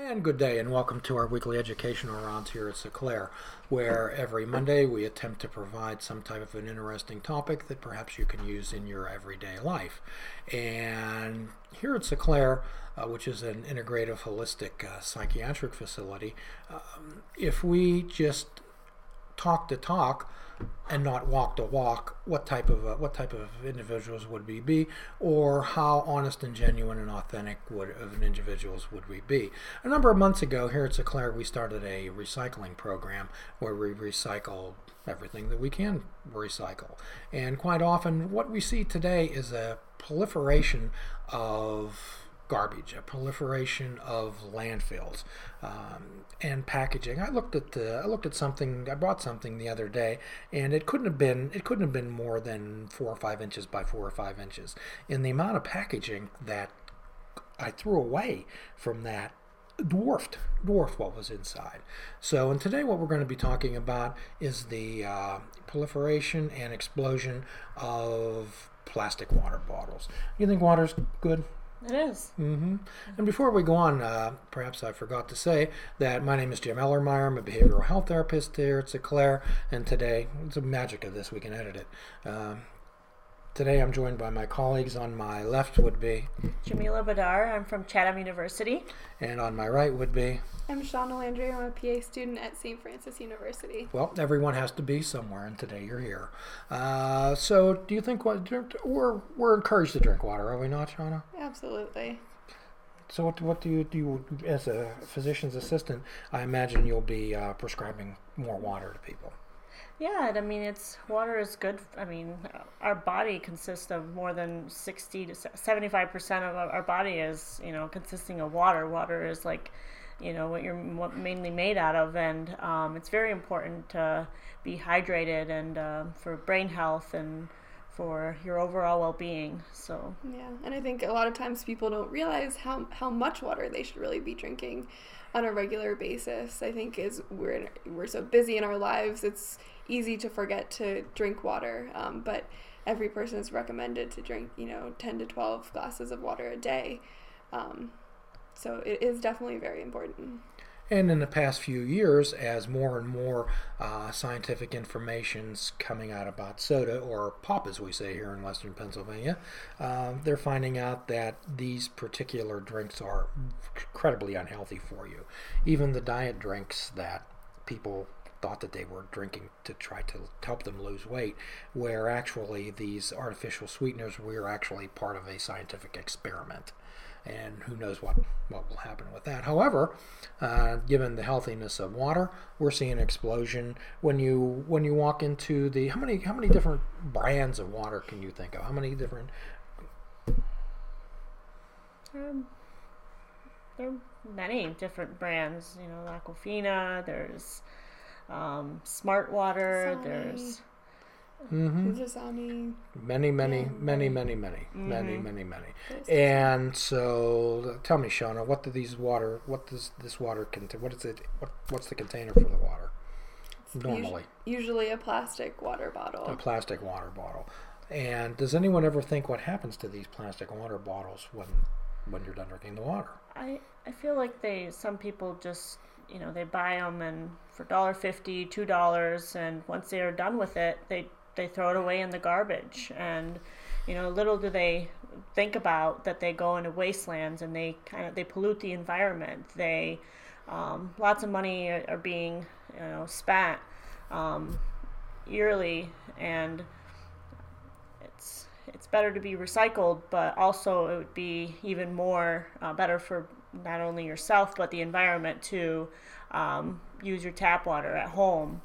And good day, and welcome to our weekly educational rounds here at S'eclairer, where every Monday we attempt to provide some type of an interesting topic that perhaps you can use in your everyday life. And here at S'eclairer, uh, which is an integrative holistic uh, psychiatric facility, um, if we just talk to talk and not walk the walk, what type of uh, what type of individuals would we be, or how honest and genuine and authentic would of an individuals would we be? A number of months ago, here at S'eclairer, we started a recycling program where we recycle everything that we can recycle, and quite often, what we see today is a proliferation of garbage, a proliferation of landfills um, and packaging. I looked at the, I looked at something. I bought something the other day, and it couldn't have been it couldn't have been more than four or five inches by four or five inches. And the amount of packaging that I threw away from that dwarfed dwarfed what was inside. So, and today what we're going to be talking about is the uh, proliferation and explosion of plastic water bottles. You think water's good? It is. Mm-hmm. And before we go on, uh, perhaps I forgot to say that my name is Jim Ellermeyer. I'm a behavioral health therapist here at S'eclairer, and today, it's the magic of this, we can edit it. Uh, today I'm joined by my colleagues. On my left would be, Jamila Badar. I'm from Chatham University. and on my right would be, I'm Shauna Landry. I'm a PA student at St. Francis University. well, everyone has to be somewhere, and today you're here. Uh, so, do you think what we're we're encouraged to drink water, are we not, Shauna? Absolutely. So, what, what do you do you, as a physician's assistant? I imagine you'll be uh, prescribing more water to people. Yeah, I mean, it's water is good. I mean, our body consists of more than sixty to seventy-five percent of our body is, you know, consisting of water. Water is like, you know, what you're mainly made out of, and um, it's very important to be hydrated and uh, for brain health and for your overall well-being. So Yeah, and I think a lot of times people don't realize how how much water they should really be drinking on a regular basis. I think is we're we're so busy in our lives, it's easy to forget to drink water. Um, but every person is recommended to drink, you know, ten to twelve glasses of water a day. Um, so it is definitely very important. And in the past few years, as more and more uh, scientific information's coming out about soda, or pop as we say here in Western Pennsylvania, uh, they're finding out that these particular drinks are incredibly unhealthy for you. Even the diet drinks that people thought that they were drinking to try to help them lose weight, where actually these artificial sweeteners were actually part of a scientific experiment and who knows what, what will happen with that. However, uh, given the healthiness of water, we're seeing an explosion when you when you walk into the how many how many different brands of water can you think of? How many different? um, there are many different brands. You know, Aquafina. There's um, Smart Water. Dasani. There's Mm-hmm. Dasani. Many, many, Yeah. many, many, many, many, many, many. And so, tell me, Shauna, what do these water? What does this water contain? What is it? What, what's the container for the water? Normally, Us- usually a plastic water bottle. a plastic water bottle. And does anyone ever think what happens to these plastic water bottles when when you're done drinking the water? I I feel like they some people just you know they buy them and for dollar fifty two dollars and once they are done with it they they throw it away in the garbage. And you know little do they think about that they go into wastelands and they kind of they pollute the environment. They um, lots of money are, being you know spent um, yearly. And it's it's better to be recycled, but also it would be even more uh, better for not only yourself but the environment to um, use your tap water at home.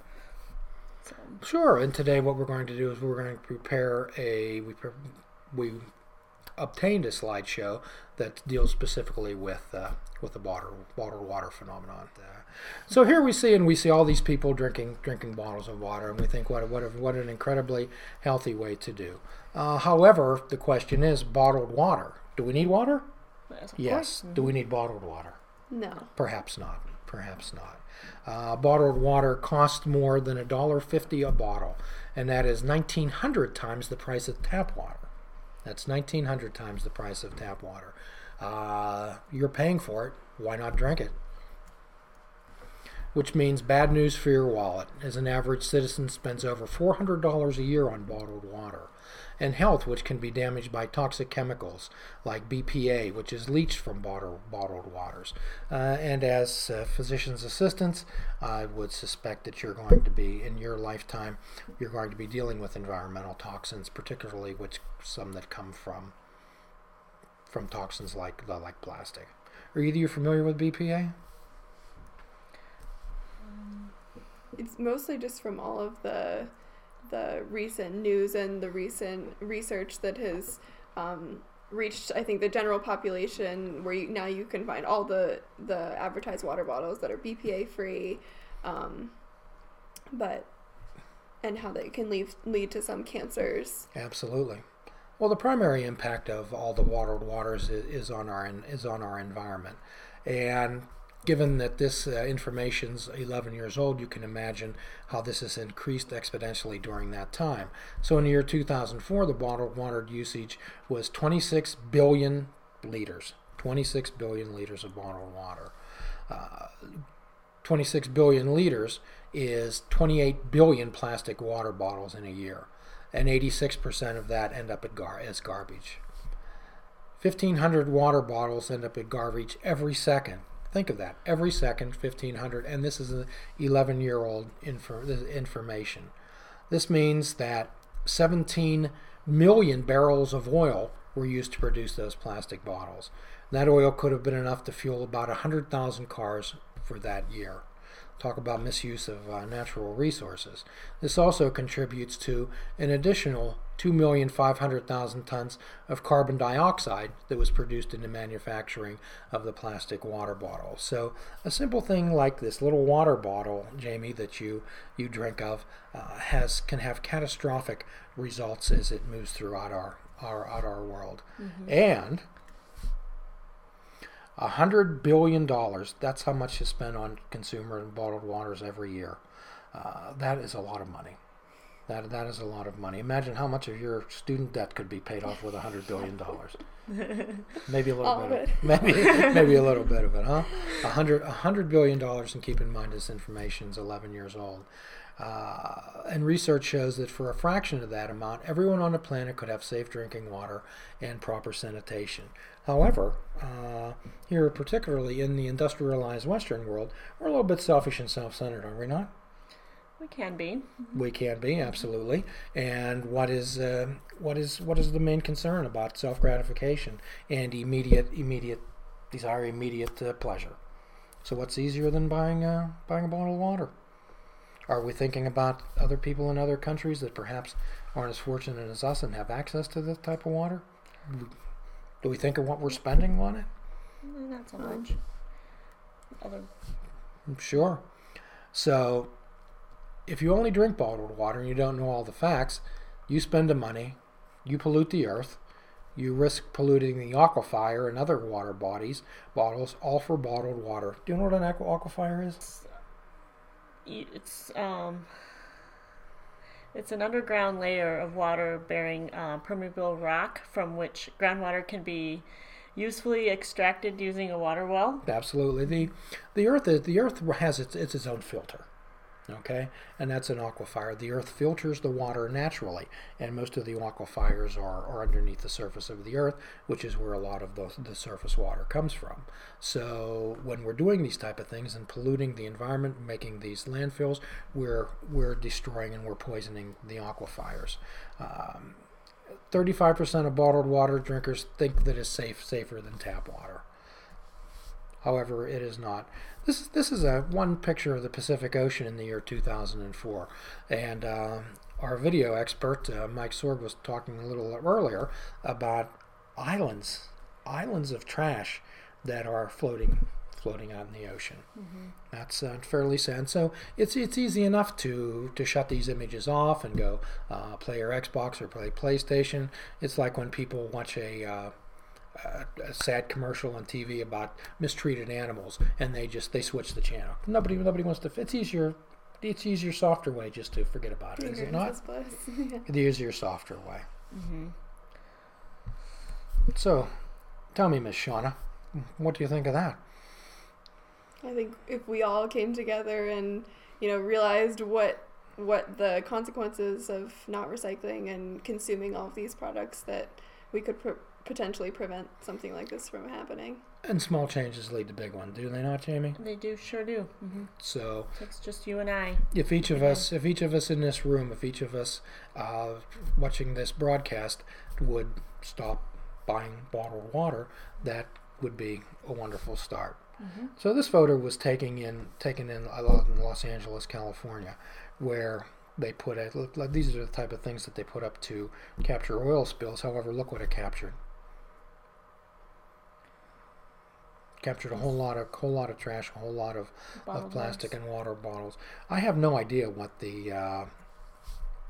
So, Sure. And today, what we're going to do is we're going to prepare a we we obtained a slideshow that deals specifically with uh, with the water bottled water phenomenon. Uh, so here we see, and we see all these people drinking drinking bottles of water, and we think, what what a, what an incredibly healthy way to do. Uh, however, the question is, bottled water. Do we need water? Of Yes. course. Do we need bottled water? No. Perhaps not. Perhaps not. Uh, bottled water costs more than a dollar fifty a bottle, and that is nineteen hundred times the price of tap water. That's nineteen hundred times the price of tap water. Uh, you're paying for it. Why not drink it? Which means bad news for your wallet, as an average citizen spends over four hundred dollars a year on bottled water, and health, which can be damaged by toxic chemicals like BPA, which is leached from bottle, bottled waters. Uh, and as uh, physician's assistants, I would suspect that you're going to be, in your lifetime, you're going to be dealing with environmental toxins, particularly which some that come from from toxins like like plastic. Are either you familiar with BPA? It's mostly just from all of the the recent news and the recent research that has um, reached, I think, the general population, where you, now you can find all the the advertised water bottles that are BPA free, um, but and how they can lead lead to some cancers. Absolutely. Well, the primary impact of all the bottled waters is, is on our is on our environment, and given that this uh, information's 11 years old, you can imagine how this has increased exponentially during that time. So, in the year 2004, the bottled water usage was 26 billion liters. 26 billion liters of bottled water. Uh, 26 billion liters is 28 billion plastic water bottles in a year, and 86% of that end up gar- as garbage. 1,500 water bottles end up at garbage every second. Think of that. Every second, 1,500, and this is an 11 year old infor- information. This means that 17 million barrels of oil were used to produce those plastic bottles. That oil could have been enough to fuel about 100,000 cars for that year. Talk about misuse of uh, natural resources. This also contributes to an additional 2,500,000 tons of carbon dioxide that was produced in the manufacturing of the plastic water bottle. So, a simple thing like this little water bottle, Jamie, that you, you drink of, uh, has can have catastrophic results as it moves throughout our, our, our world. And a hundred billion dollars. That's how much is spent on consumer and bottled waters every year. Uh, that is a lot of money. That that is a lot of money. Imagine how much of your student debt could be paid off with hundred billion dollars. Maybe a little All bit. maybe maybe a little bit of it, huh? A hundred a hundred billion dollars. And keep in mind this information is eleven years old. Uh, and research shows that for a fraction of that amount, everyone on the planet could have safe drinking water and proper sanitation. However, uh, here, particularly in the industrialized Western world, we're a little bit selfish and self centered, are we not? We can be. We can be absolutely. And what is uh, what is what is the main concern about self gratification and immediate immediate desire, immediate uh, pleasure? So what's easier than buying uh, buying a bottle of water? Are we thinking about other people in other countries that perhaps aren't as fortunate as us and have access to this type of water? Do we think of what we're spending on it? Not so much. Other Sure. So, if you only drink bottled water and you don't know all the facts, you spend the money, you pollute the earth, you risk polluting the aquifer and other water bodies, bottles, all for bottled water. Do you know what an aqu- aquifer is? it's um it's an underground layer of water bearing uh, permeable rock from which groundwater can be usefully extracted using a water well. Absolutely. The the earth is the earth has its it's its own filter. Okay? And that's an aquifer. The earth filters the water naturally, and most of the aquifers are, are underneath the surface of the earth, which is where a lot of the, the surface water comes from. So when we're doing these type of things and polluting the environment, making these landfills, we're we're destroying and we're poisoning the aquifers. Um, 35% of bottled water drinkers think that it's safe, safer than tap water. However, it is not. This is this is a one picture of the Pacific Ocean in the year 2004, and uh, our video expert uh, Mike Sorg was talking a little earlier about islands, islands of trash that are floating floating out in the ocean. That's uh, fairly sad. So it's it's easy enough to to shut these images off and go uh, play your Xbox or play PlayStation. It's like when people watch a uh, a, a sad commercial on TV about mistreated animals, and they just they switch the channel. Nobody nobody wants to. It's easier. It's easier, softer way just to forget about it, is it not? The easier, softer way. Mm-hmm. So, tell me, Miss Shauna, what do you think of that? I think if we all came together and you know realized what what the consequences of not recycling and consuming all of these products that we could pr- potentially prevent something like this from happening. And small changes lead to big ones, do they not, Jamie? They do, sure do. hmm So, It's just you and I. if each of us, if each of us in this room, if each of us uh, watching this broadcast would stop buying bottled water, that would be a wonderful start. So this photo was taken in taken in a lot in Los Angeles, California, where they put it. Look, these are the type of things that they put up to capture oil spills. However, look what it captured. Captured a whole lot of whole lot of trash, a whole lot of, of plastic and water bottles. I have no idea what the uh,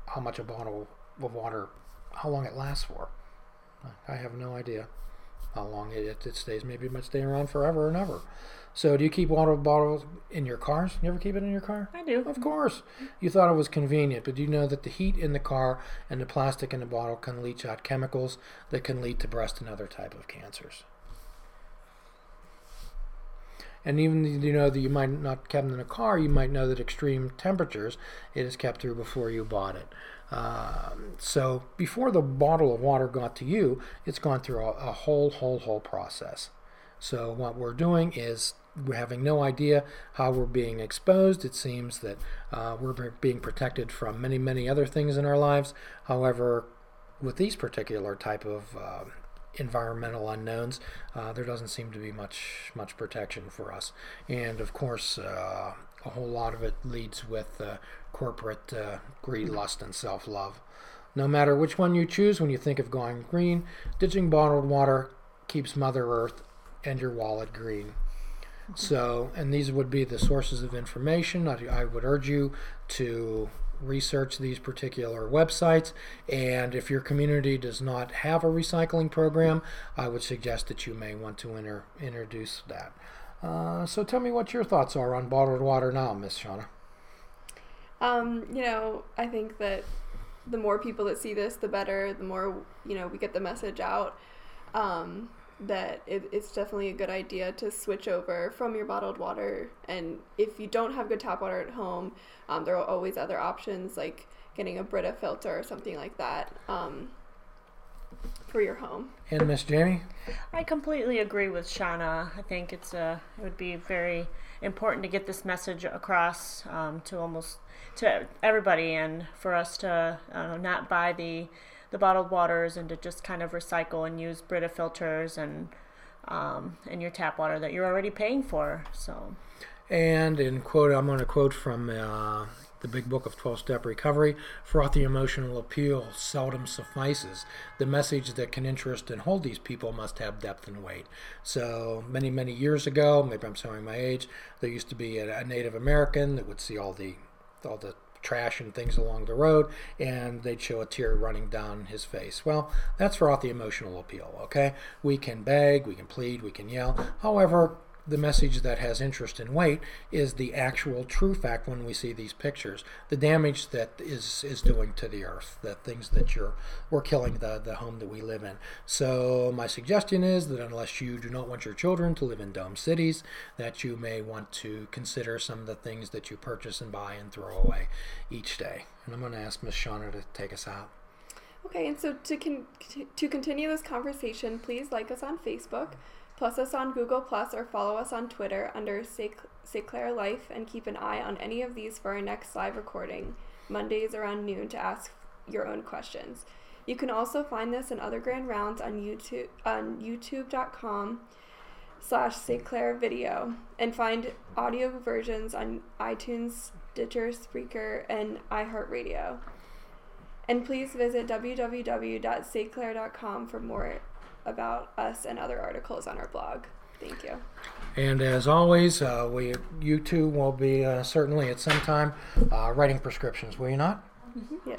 how much a bottle of water, how long it lasts for. I have no idea how long it, it stays. Maybe it might stay around forever and ever. So, do you keep water bottles in your cars? You ever keep it in your car? I do. Of course. You thought it was convenient, but do you know that the heat in the car and the plastic in the bottle can leach out chemicals that can lead to breast and other type of cancers? And even you know that you might not kept them in a car, you might know that extreme temperatures it is kept through before you bought it. Um, so before the bottle of water got to you, it's gone through a, a whole, whole, whole process. So what we're doing is we're having no idea how we're being exposed. It seems that uh, we're being protected from many, many other things in our lives. However, with these particular type of uh, environmental unknowns, uh, there doesn't seem to be much much protection for us. And of course, uh, a whole lot of it leads with uh, corporate uh, greed, lust, and self-love. No matter which one you choose, when you think of going green, ditching bottled water keeps Mother Earth and your wallet green. So, and these would be the sources of information. I, I would urge you to research these particular websites. And if your community does not have a recycling program, I would suggest that you may want to inter- introduce that. Uh, so, tell me what your thoughts are on bottled water now, Miss Shauna. Um, you know, I think that the more people that see this, the better. The more you know, we get the message out. Um, that it, it's definitely a good idea to switch over from your bottled water. And if you don't have good tap water at home, um, there are always other options like getting a Brita filter or something like that um, for your home. And Miss Jamie? I completely agree with Shauna. I think it's a it would be very important to get this message across um, to almost to everybody, and for us to uh, not buy the the bottled waters and to just kind of recycle and use Brita filters and um, and your tap water that you're already paying for. So And in quote, I'm going to quote from uh, the Big Book of 12 Step Recovery the emotional appeal seldom suffices. The message that can interest and hold these people must have depth and weight. So, many, many years ago, maybe I'm showing my age, there used to be a, a Native American that would see all the all the trash and things along the road, and they'd show a tear running down his face. Well, that's fraught the emotional appeal, okay? We can beg, we can plead, we can yell. However, the message that has interest and weight is the actual true fact when we see these pictures. The damage that is is doing to the earth the things that you're we're killing the the home that we live in. So my suggestion is that unless you do not want your children to live in dome cities that you may want to consider some of the things that you purchase and buy and throw away each day. And i'm going to ask miss shauna to take us out. Okay, and so to con- to continue this conversation, please like us on Facebook, plus us on Google Plus, or follow us on Twitter under St. Clair Life, and keep an eye on any of these for our next live recording, Mondays around noon, to ask your own questions. You can also find this and other grand rounds on YouTube on YouTube.com slash St. Clair Video, and find audio versions on iTunes, Stitcher, Spreaker, and iHeartRadio. And please visit www.stclair.com for more about us and other articles on our blog. Thank you. And as always, uh, we you two will be uh, certainly at some time uh, writing prescriptions, will you not? Yeah.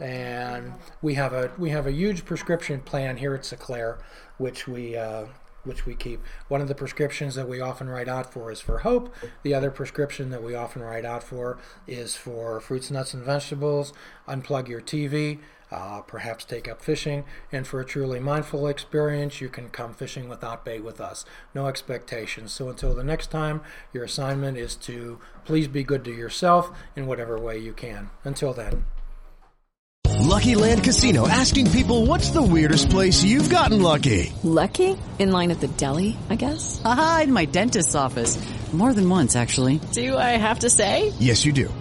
and we have a we have a huge prescription plan here at S'eclairer, which we uh, which we keep. One of the prescriptions that we often write out for is for hope. The other prescription that we often write out for is for fruits, nuts, and vegetables. Unplug your TV. Uh, perhaps take up fishing, and for a truly mindful experience, you can come fishing without bait with us. No expectations. So until the next time, your assignment is to please be good to yourself in whatever way you can. Until then. Lucky Land Casino asking people what's the weirdest place you've gotten lucky? Lucky? In line at the deli, I guess? Aha, in my dentist's office. More than once, actually. Do I have to say? Yes, you do.